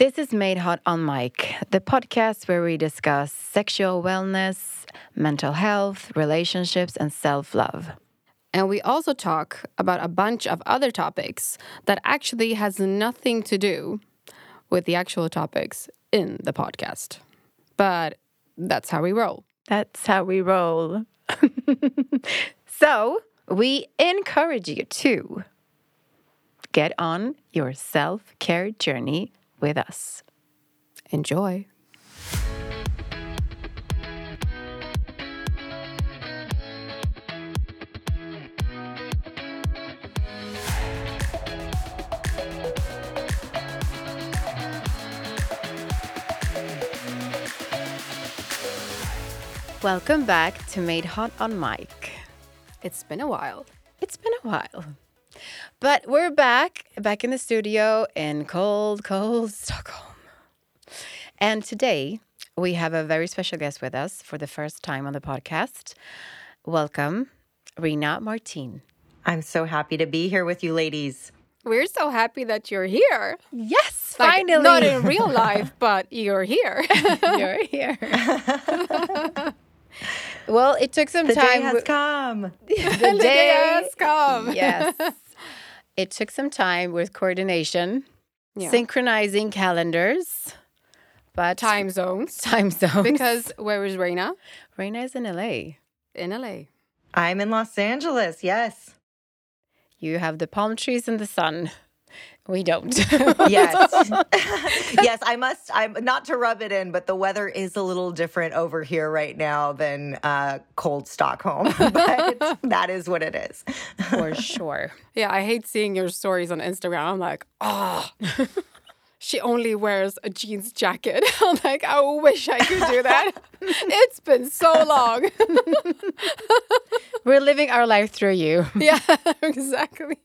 This is Made Hot on Mic, the podcast where we discuss sexual wellness, mental health, relationships, and self love. And we also talk about a bunch of other topics that actually has nothing to do with the actual topics in the podcast. But that's how we roll. That's how we roll. so, we encourage you to get on your self care journey with us. Enjoy. Welcome back to Made Hot on Mic. It's been a while. It's been a while. But we're back, back in the studio in cold, cold Stockholm. And today we have a very special guest with us for the first time on the podcast. Welcome, Rena Martine. I'm so happy to be here with you ladies. We're so happy that you're here. Yes, Like, finally. Not in real life, but you're here. You're here. well, it took some The time. day has come. the The day has come. yes. It took some time with coordination, Yeah. synchronizing calendars, but Time zones. time zones. Because where is Rena? Rena is in LA. In LA. I'm in Los Angeles. Yes. You have the palm trees and the sun. We don't. Yes. yes, I must I'm not to rub it in, but the weather is a little different over here right now than uh, cold Stockholm. but that is what it is. For sure. Yeah, I hate seeing your stories on Instagram. I'm like, oh, she only wears a jeans jacket. I'm like, I wish I could do that. it's been so long. We're living our life through you. yeah, exactly.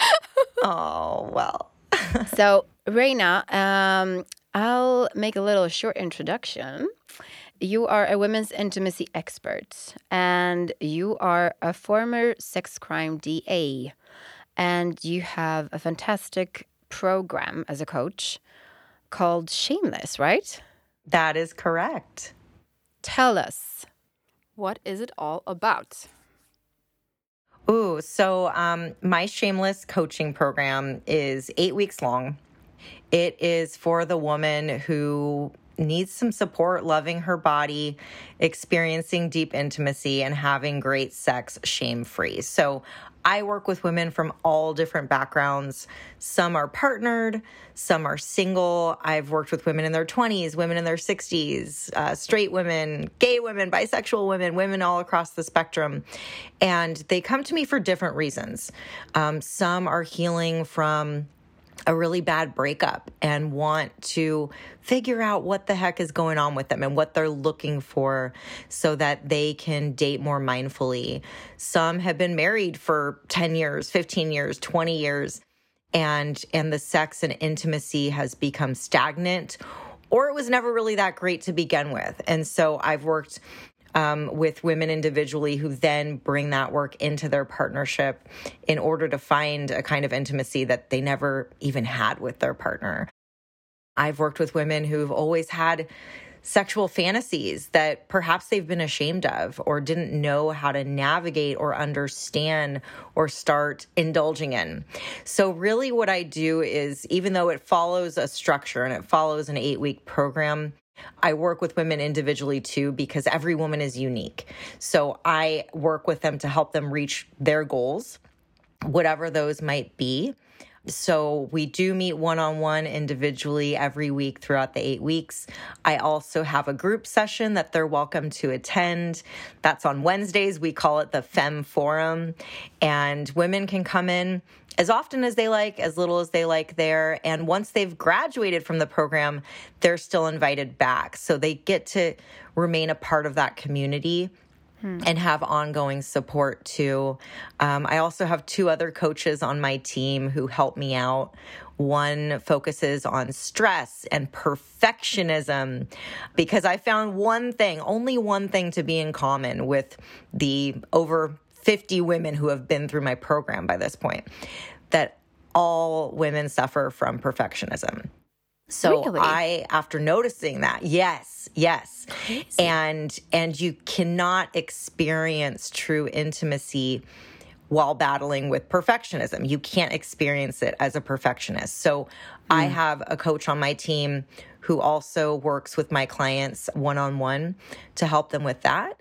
Oh, well. So, Rena, um, I'll make a little short introduction. You are a women's intimacy expert and you are a former sex crime DA. And you have a fantastic program as a coach called Shameless, right? That is correct. Tell us. What is it all about? Ooh, so um, my shameless coaching program is eight weeks long. It is for the woman who needs some support loving her body, experiencing deep intimacy, and having great sex shame free. So I work with women from all different backgrounds. Some are partnered, some are single. I've worked with women in their 20s, women in their 60s, uh, straight women, gay women, bisexual women, women all across the spectrum. And they come to me for different reasons. Um, some are healing from a really bad breakup and want to figure out what the heck is going on with them and what they're looking for so that they can date more mindfully. Some have been married for 10 years, 15 years, 20 years and and the sex and intimacy has become stagnant or it was never really that great to begin with. And so I've worked um, with women individually who then bring that work into their partnership in order to find a kind of intimacy that they never even had with their partner. I've worked with women who've always had sexual fantasies that perhaps they've been ashamed of or didn't know how to navigate or understand or start indulging in. So, really, what I do is even though it follows a structure and it follows an eight week program, I work with women individually too because every woman is unique. So, I work with them to help them reach their goals, whatever those might be. So we do meet one on one individually every week throughout the eight weeks. I also have a group session that they're welcome to attend. That's on Wednesdays. We call it the Fem Forum. And women can come in as often as they like, as little as they like there. And once they've graduated from the program, they're still invited back. So they get to remain a part of that community and have ongoing support too. Um, I also have two other coaches on my team who help me out. One focuses on stress and perfectionism because I found one thing, only one thing to be in common with the over 50 women who have been through my program by this point that all women suffer from perfectionism. So Really? I after noticing that, yes, yes. And and you cannot experience true intimacy while battling with perfectionism. You can't experience it as a perfectionist. So I mm. have a coach on my team who also works with my clients one on one to help them with that.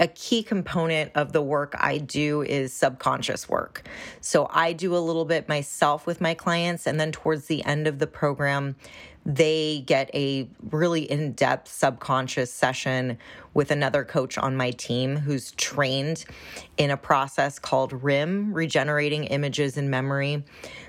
A key component of the work I do is subconscious work. So I do a little bit myself with my clients, and then towards the end of the program, they get a really in depth subconscious session with another coach on my team who's trained in a process called RIM, Regenerating Images in Memory.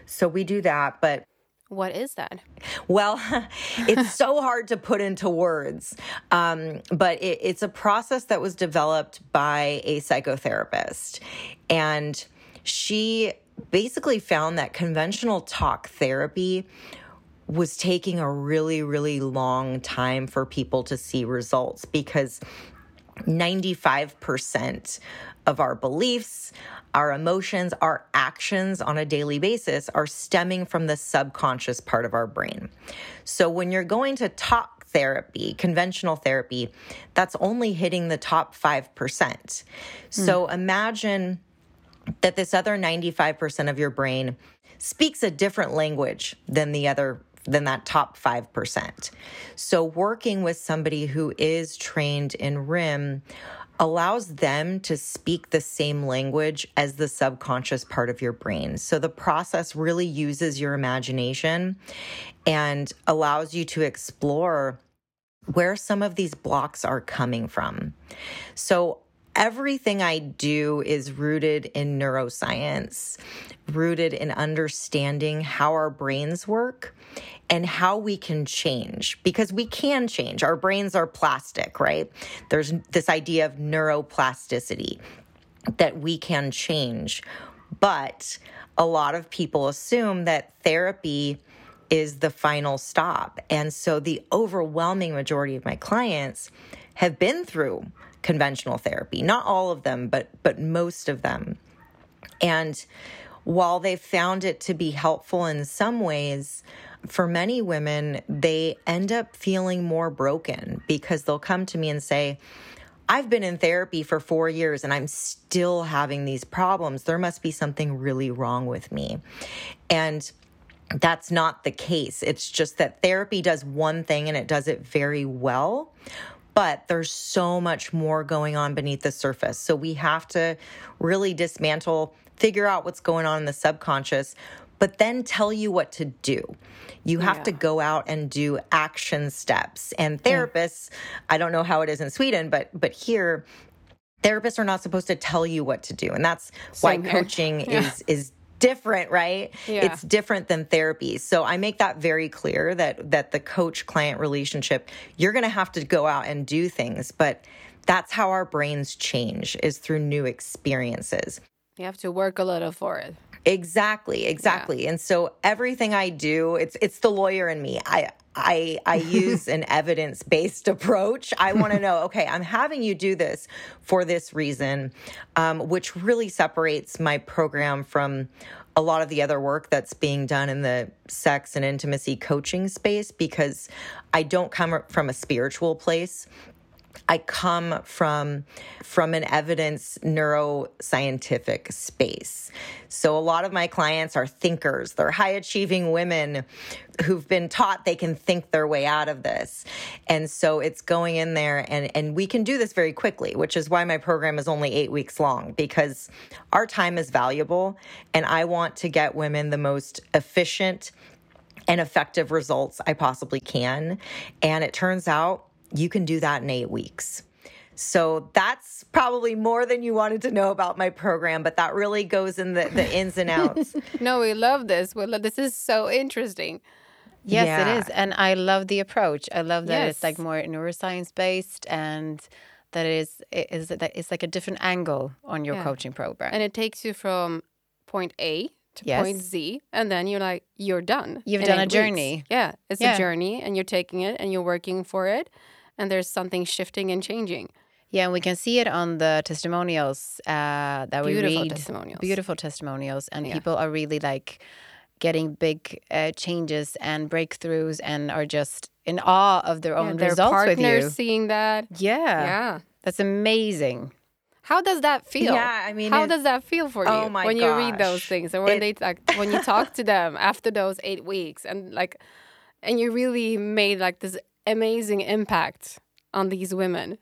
So we do that, but What is that? well, it's so hard to put into words, um, but it, it's a process that was developed by a psychotherapist. And she basically found that conventional talk therapy was taking a really, really long time for people to see results because 95% of our beliefs, our emotions, our actions on a daily basis are stemming from the subconscious part of our brain. So when you're going to talk therapy, conventional therapy, that's only hitting the top 5%. Hmm. So imagine that this other 95% of your brain speaks a different language than the other than that top 5%. So working with somebody who is trained in RIM allows them to speak the same language as the subconscious part of your brain. So the process really uses your imagination and allows you to explore where some of these blocks are coming from. So everything I do is rooted in neuroscience, rooted in understanding how our brains work and how we can change because we can change. Our brains are plastic, right? There's this idea of neuroplasticity that we can change. But a lot of people assume that therapy is the final stop. And so the overwhelming majority of my clients have been through conventional therapy. Not all of them, but but most of them. And while they found it to be helpful in some ways, for many women, they end up feeling more broken because they'll come to me and say, I've been in therapy for four years and I'm still having these problems. There must be something really wrong with me. And that's not the case. It's just that therapy does one thing and it does it very well. But there's so much more going on beneath the surface. So we have to really dismantle, figure out what's going on in the subconscious, but then tell you what to do. You have Yeah. to go out and do action steps. And therapists, I don't know how it is in Sweden, but but here therapists are not supposed to tell you what to do. And that's why Same here. coaching Yeah. is is different, right? Yeah. It's different than therapy. So I make that very clear that that the coach client relationship, you're going to have to go out and do things, but that's how our brains change is through new experiences. You have to work a little for it. Exactly, exactly. And so everything I do, it's it's the lawyer in me. I I I use an evidence-based approach. I want to know, okay, I'm having you do this for this reason, um, which really separates my program from a lot of the other work that's being done in the sex and intimacy coaching space because I don't come from a spiritual place. I come from from an evidence neuroscientific space. So a lot of my clients are thinkers. They're high achieving women who've been taught they can think their way out of this. And so it's going in there and and we can do this very quickly, which is why my program is only 8 weeks long because our time is valuable and I want to get women the most efficient and effective results I possibly can. And it turns out you can do that in eight weeks. So that's probably more than you wanted to know about my program, but that really goes in the, the ins and outs. No, we love this. We love, this is so interesting. Yes, Yeah. it is. And I love the approach. I love that it's like more neuroscience based and that it is it is that it's like a different angle on your Yeah. coaching program. And it takes you from point A to Yes. point Z, and then you're like, you're done. You've done a eight weeks. journey. Yeah, it's Yeah. a journey, and you're taking it and you're working for it, and there's something shifting and changing. yeah, and we can see it on the testimonials uh, that we Beautiful read. testimonials. Beautiful testimonials, and Yeah. people are really like getting big uh, changes and breakthroughs and are just in awe of their own their results with partners you. seeing that. Yeah. Yeah. That's amazing. How does that feel? Yeah, I mean, how it- does that feel for you Oh my when you read those things, and when It- they like when you talk to them after those eight weeks, and like, and you really made like this amazing impact on these women,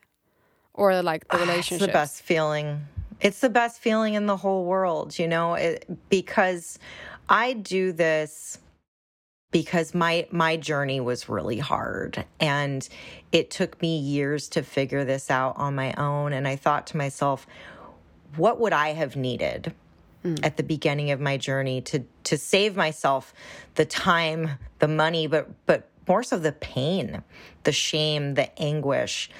or like the Ah, It's the best feeling. It's the best feeling in the whole world, you know, it, because I do this because my my journey was really hard and it took me years to figure this out on my own and I thought to myself what would I have needed at the beginning of my journey to to save myself the time, the money, but but more so the pain, the shame, the anguish.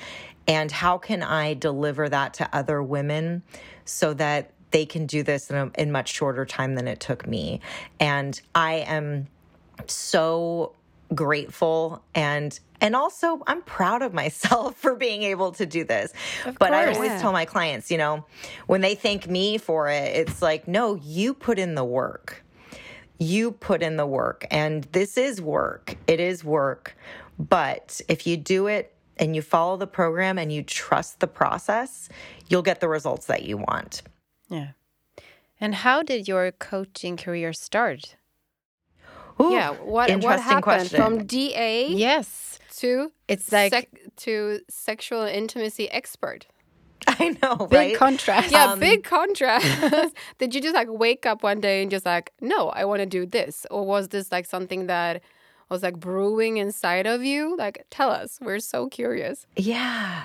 And how can I deliver that to other women so that they can do this in a in much shorter time than it took me? And I am so grateful and and also I'm proud of myself for being able to do this. but I always Yeah. tell my clients, you know, when they thank me for it, it's like, no, you put in the work. You put in the work and this is work. It is work. But if you do it and you follow the program and you trust the process, you'll get the results that you want. Yeah. And how did your coaching career start? Ooh, yeah. What what happened question. from DA Yes. to It's like sec- to sexual intimacy expert? I know, big right? contrast. Yeah, Um, big contrast. Did you just like wake up one day and just like, no, I want to do this? Or was this like something that was like brewing inside of you? Like, tell us. We're so curious. Yeah.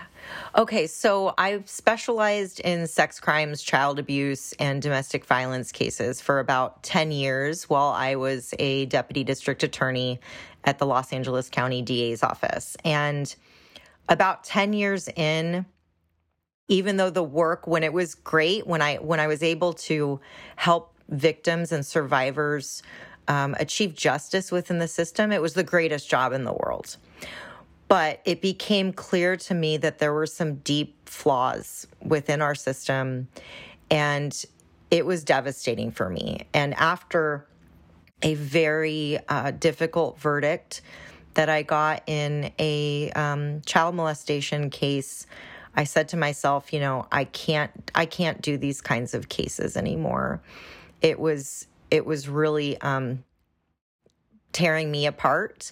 Okay. So I've specialized in sex crimes, child abuse, and domestic violence cases for about 10 years while I was a deputy district attorney at the Los Angeles County DA's office. And about 10 years in, even though the work when it was great when i when i was able to help victims and survivors um, achieve justice within the system it was the greatest job in the world but it became clear to me that there were some deep flaws within our system and it was devastating for me and after a very uh, difficult verdict that I got in a um, child molestation case. I said to myself, you know, I can't, I can't do these kinds of cases anymore. It was, it was really um, tearing me apart,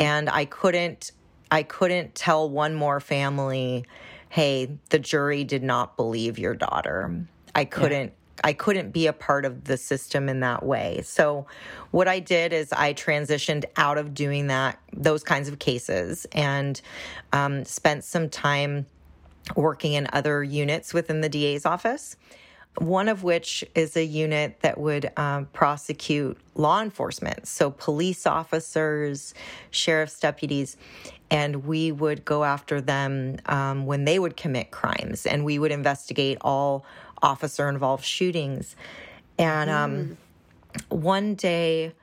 and I couldn't, I couldn't tell one more family, hey, the jury did not believe your daughter. I couldn't. I couldn't be a part of the system in that way. So what I did is I transitioned out of doing that those kinds of cases and um, spent some time working in other units within the DA's office. One of which is a unit that would um, prosecute law enforcement, so police officers, sheriff's deputies, and we would go after them um, when they would commit crimes, and we would investigate all officer involved shootings. And um, one day,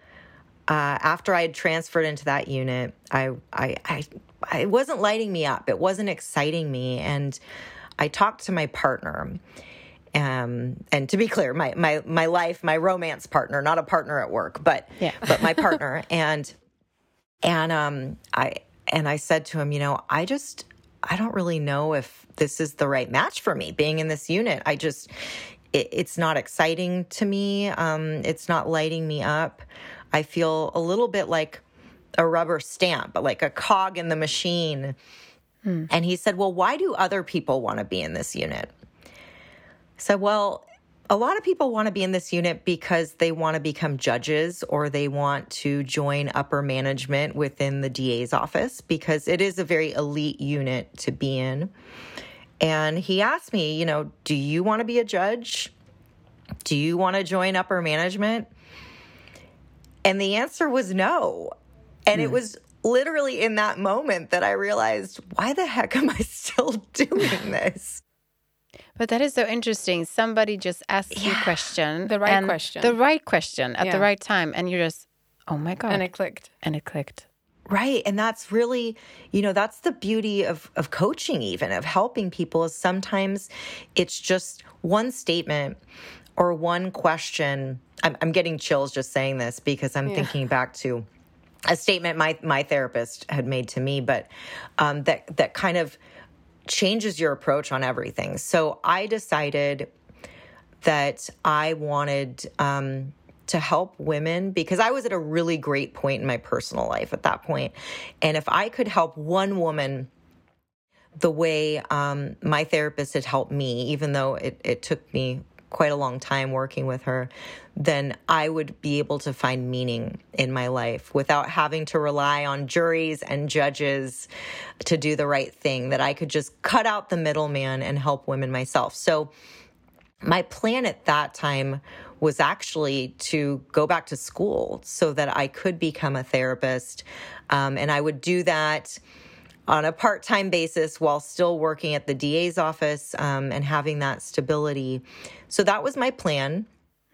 uh, after I had transferred into that unit, I, I, I, it wasn't lighting me up. It wasn't exciting me. And I talked to my partner. Um, and to be clear, my, my, my life, my romance partner, not a partner at work, but, Yeah. but my partner. And, and, um, I, and I said to him, you know, I just, I don't really know if this is the right match for me being in this unit. I just, it, it's not exciting to me. Um, it's not lighting me up. I feel a little bit like a rubber stamp, but like a cog in the machine. Hmm. And he said, Well, why do other people want to be in this unit? I said, Well, a lot of people want to be in this unit because they want to become judges or they want to join upper management within the DA's office because it is a very elite unit to be in. And he asked me, you know, do you want to be a judge? Do you want to join upper management? And the answer was no. And it hmm. was literally in that moment that I realized, why the heck am I still doing this? But that is so interesting. Somebody just asked you a question. The right and question. The right question at Yeah. the right time. And you're just, oh my God. And it clicked. and it clicked. Right. And that's really, you know, that's the beauty of, of coaching, even of helping people, is sometimes it's just one statement or one question I'm, I'm getting chills just saying this because I'm thinking back to a statement my my therapist had made to me, but um, that that kind of changes your approach on everything. So I decided that I wanted um, to help women because I was at a really great point in my personal life at that point, and if I could help one woman the way um, my therapist had helped me, even though it, it took me quite a long time working with her, then I would be able to find meaning in my life without having to rely on juries and judges to do the right thing, that I could just cut out the middleman and help women myself. So, my plan at that time was actually to go back to school so that I could become a therapist. Um, and I would do that on a part time basis while still working at the DA's office um, and having that stability. So that was my plan.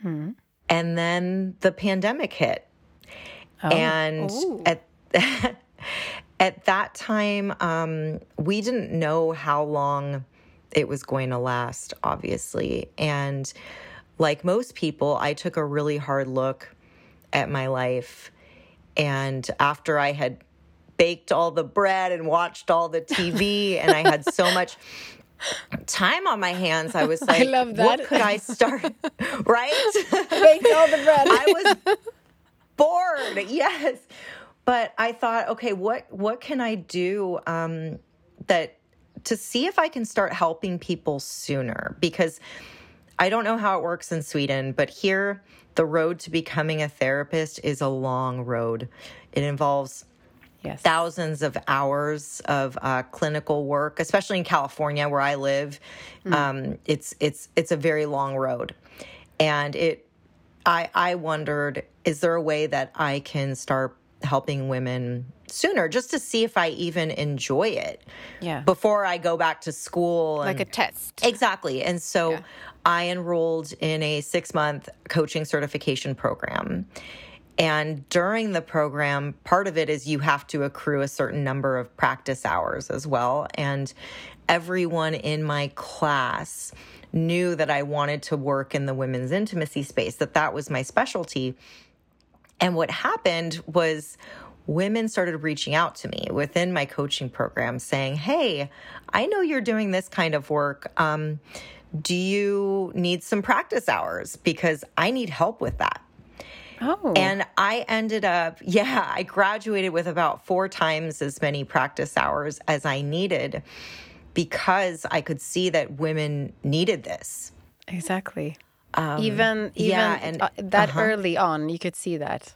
Mm-hmm. And then the pandemic hit. Oh. And Ooh. at at that time, um, we didn't know how long it was going to last, obviously. And like most people, I took a really hard look at my life. And after I had baked all the bread and watched all the TV, and I had so much time on my hands. I was like, I love that. what could I start? right? Baked all the bread. I was bored. Yes. But I thought, okay, what what can I do um, that to see if I can start helping people sooner? Because I don't know how it works in Sweden, but here the road to becoming a therapist is a long road. It involves yes. thousands of hours of uh, clinical work, especially in California where I live. Mm. Um, it's it's it's a very long road, and it. I I wondered, is there a way that I can start helping women sooner just to see if I even enjoy it. Yeah. Before I go back to school. And, like a test. Exactly. And so yeah. I enrolled in a six month coaching certification program. And during the program, part of it is you have to accrue a certain number of practice hours as well. And everyone in my class knew that I wanted to work in the women's intimacy space, that that was my specialty. And what happened was women started reaching out to me within my coaching program saying, Hey, I know you're doing this kind of work. Um, do you need some practice hours? Because I need help with that. Oh. And I ended up, yeah, I graduated with about four times as many practice hours as I needed because I could see that women needed this. Exactly. Um, even even yeah, and, uh, that uh-huh. early on, you could see that.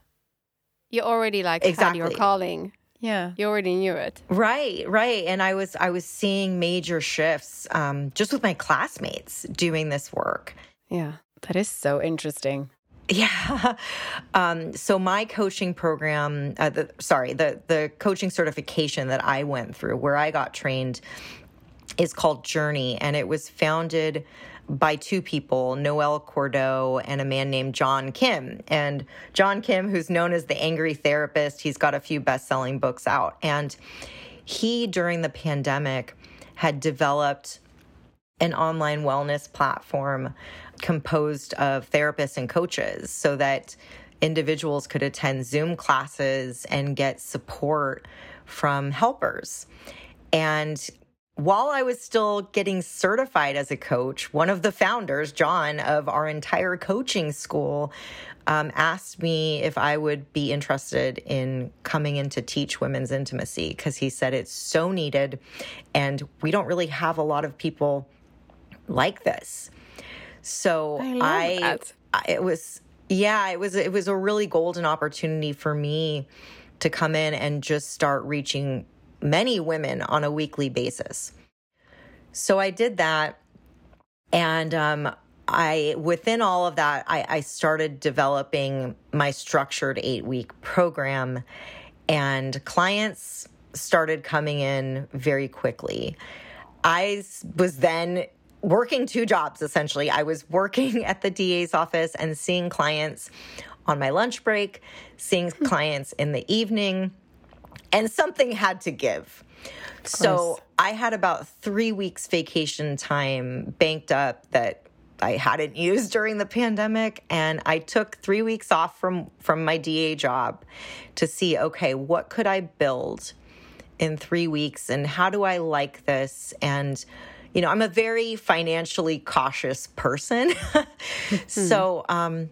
You already like exactly. had your calling. Yeah, you already knew it. Right, right. And I was I was seeing major shifts um, just with my classmates doing this work. Yeah, that is so interesting. Yeah. Um, so my coaching program, uh, the, sorry, the the coaching certification that I went through, where I got trained, is called Journey, and it was founded by two people, Noelle Cordeaux and a man named John Kim. And John Kim, who's known as the Angry Therapist, he's got a few best-selling books out, and he during the pandemic had developed an online wellness platform composed of therapists and coaches so that individuals could attend Zoom classes and get support from helpers. And while I was still getting certified as a coach, one of the founders, John, of our entire coaching school, um, asked me if I would be interested in coming in to teach women's intimacy because he said it's so needed and we don't really have a lot of people like this. So I, I it was yeah, it was it was a really golden opportunity for me to come in and just start reaching many women on a weekly basis. So I did that and um I within all of that I, I started developing my structured eight week program and clients started coming in very quickly. I was then working two jobs essentially. I was working at the DA's office and seeing clients on my lunch break, seeing hmm. clients in the evening, and something had to give. So I had about three weeks vacation time banked up that I hadn't used during the pandemic and I took 3 weeks off from from my DA job to see okay, what could I build in 3 weeks and how do I like this and you know, I'm a very financially cautious person. so, um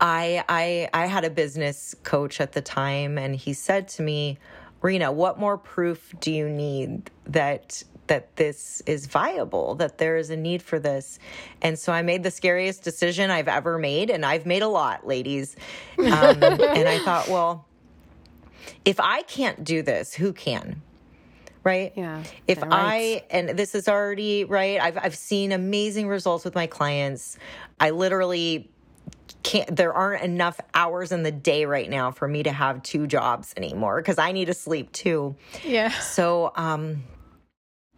I I I had a business coach at the time and he said to me, "Rena, what more proof do you need that that this is viable, that there is a need for this?" And so I made the scariest decision I've ever made and I've made a lot, ladies. Um, and I thought, well, if I can't do this, who can? Right? Yeah. If right. I and this is already right, I've I've seen amazing results with my clients. I literally can't there aren't enough hours in the day right now for me to have two jobs anymore because I need to sleep too. Yeah. So um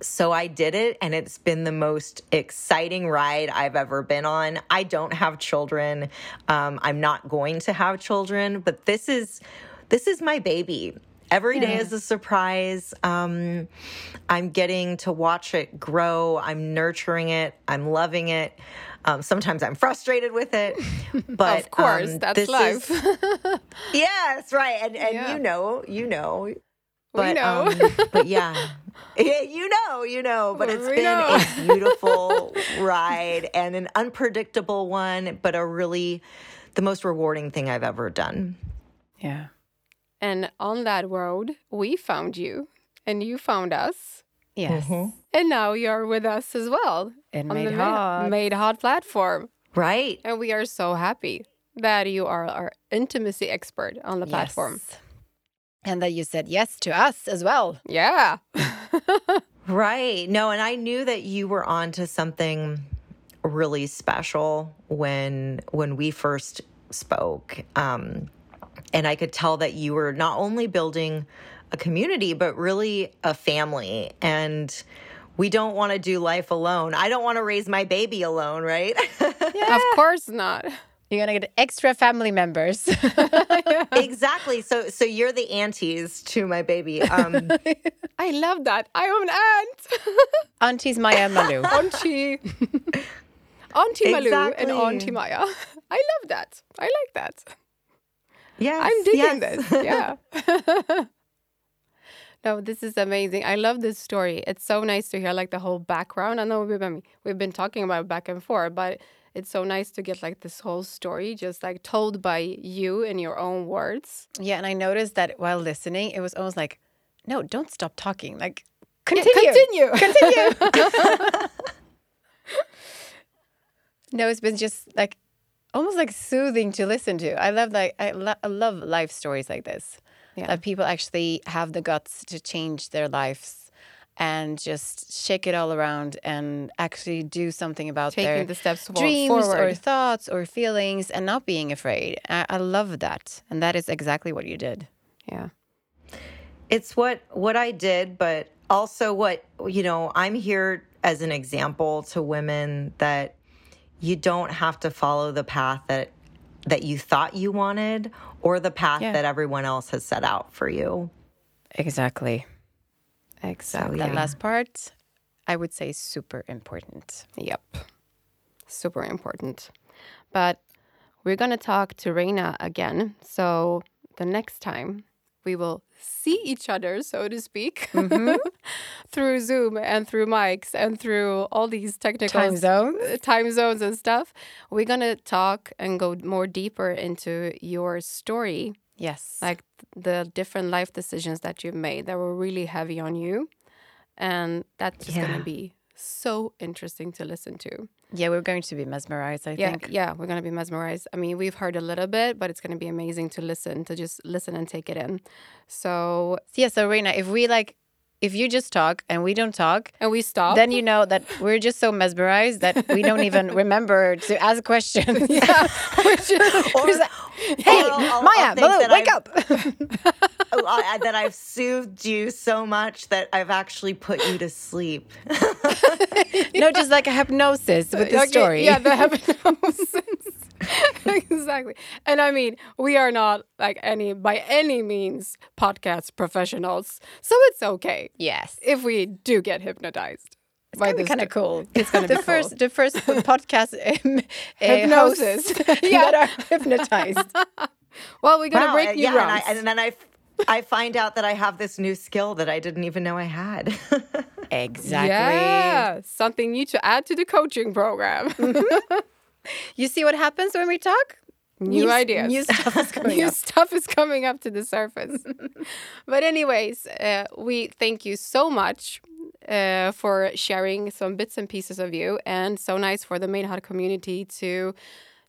so I did it and it's been the most exciting ride I've ever been on. I don't have children. Um, I'm not going to have children, but this is this is my baby. Every day Yeah. is a surprise. Um, I'm getting to watch it grow. I'm nurturing it. I'm loving it. Um, sometimes I'm frustrated with it, but of course, um, that's life. is- yes, right, and and Yeah. you know, you know, we but know. um, but yeah. Yeah, you know, you know, but it's We been know. a beautiful ride and an unpredictable one, but a really the most rewarding thing I've ever done. Yeah. And on that road, we found you, and you found us, Yes. Mm-hmm. and now you're with us as well And on made the hot. Made Hot platform. Right. And we are so happy that you are our intimacy expert on the platform. Yes. And that you said yes to us as well. Yeah. Right. No, and I knew that you were onto something really special when when we first spoke. Um and I could tell that you were not only building a community but really a family and we don't want to do life alone. I don't want to raise my baby alone, right? Of course not. You're gonna get extra family members. exactly. So so you're the aunties to my baby. Um I love that. I'm an aunt. Auntie's Maya and Malou. Auntie. Auntie Malou and Auntie Maya. I love that. I like that. Yes. I'm digging yes. this. Yeah. no, this is amazing. I love this story. It's so nice to hear like the whole background. I know we've been we've been talking about it back and forth, but it's so nice to get like this whole story just like told by you in your own words. Yeah, and I noticed that while listening, it was almost like, no, don't stop talking. Like, Yeah, continue. Continue. Continue. no, it's been just like almost like soothing to listen to. I love like I, lo- I love life stories like this. Yeah. That people actually have the guts to change their lives and just shake it all around and actually do something about Taking their the steps dreams or thoughts or feelings and not being afraid. I, I love that, and that is exactly what you did. yeah. it's what what I did, but also what you know. I'm here as an example to women that you don't have to follow the path that that you thought you wanted or the path Yeah. that everyone else has set out for you. Exactly. Exactly. That last part, I would say, super important. Yep. Super important. But we're going to talk to Rena again. So the next time we will see each other, so to speak, through Zoom and through mics and through all these technical Time zones. uh, time zones and stuff. We're going to talk and go more deeper into your story Yes. like the different life decisions that you've made that were really heavy on you and that's just gonna be so interesting to listen to yeah, we're going to be mesmerized, I yeah think. yeah we're going to be mesmerized i mean we've heard a little bit but it's going to be amazing to listen to just listen and take it in so Yeah, so Rena, if we like, if you just talk and we don't talk, and we stop then you know that we're just so mesmerized that we don't even remember to ask questions. yeah just like, hey, I'll- I'll- I'll Maya, that wake I've- up. Oh, I- that I've soothed you so much that I've actually put you to sleep. no, just like a hypnosis with the Okay, story. yeah the hypnosis exactly and i mean we are not like any by any means podcast professionals so it's okay yes. if we do get hypnotized. By It's this kind of cool. It's gonna the be first, cool. the first podcast um, Hypnosis. Yeah. that are hypnotized. Well, we're gonna Wow, break uh, new yeah, and, grounds. and then I, I find out that I have this new skill that I didn't even know I had. exactly. Yeah, something new to add to the coaching program. You see what happens when we talk? New s- ideas. New stuff is coming new up. stuff is coming up to the surface. but anyways, uh, we thank you so much uh, for sharing some bits and pieces of you, and so nice for the Made Hot community to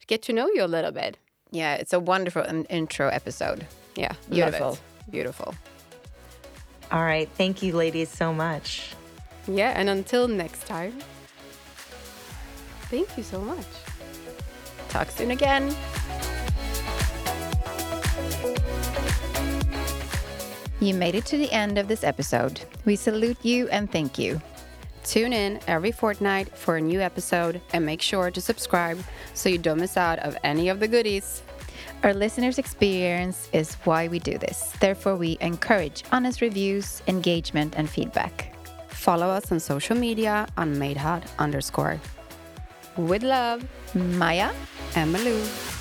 get to know you a little bit. Yeah, it's a wonderful in- intro episode. Yeah, Beautiful. Love it. Beautiful. All right. Thank you, ladies, so much. Yeah, and until next time, thank you so much. Talk soon again. You made it to the end of this episode. We salute you and thank you. Tune in every fortnight for a new episode and make sure to subscribe so you don't miss out of any of the goodies. Our listeners' experience is why we do this. Therefore, we encourage honest reviews, engagement, and feedback. Follow us on social media on madehot underscore. With love, Maya? and Malou.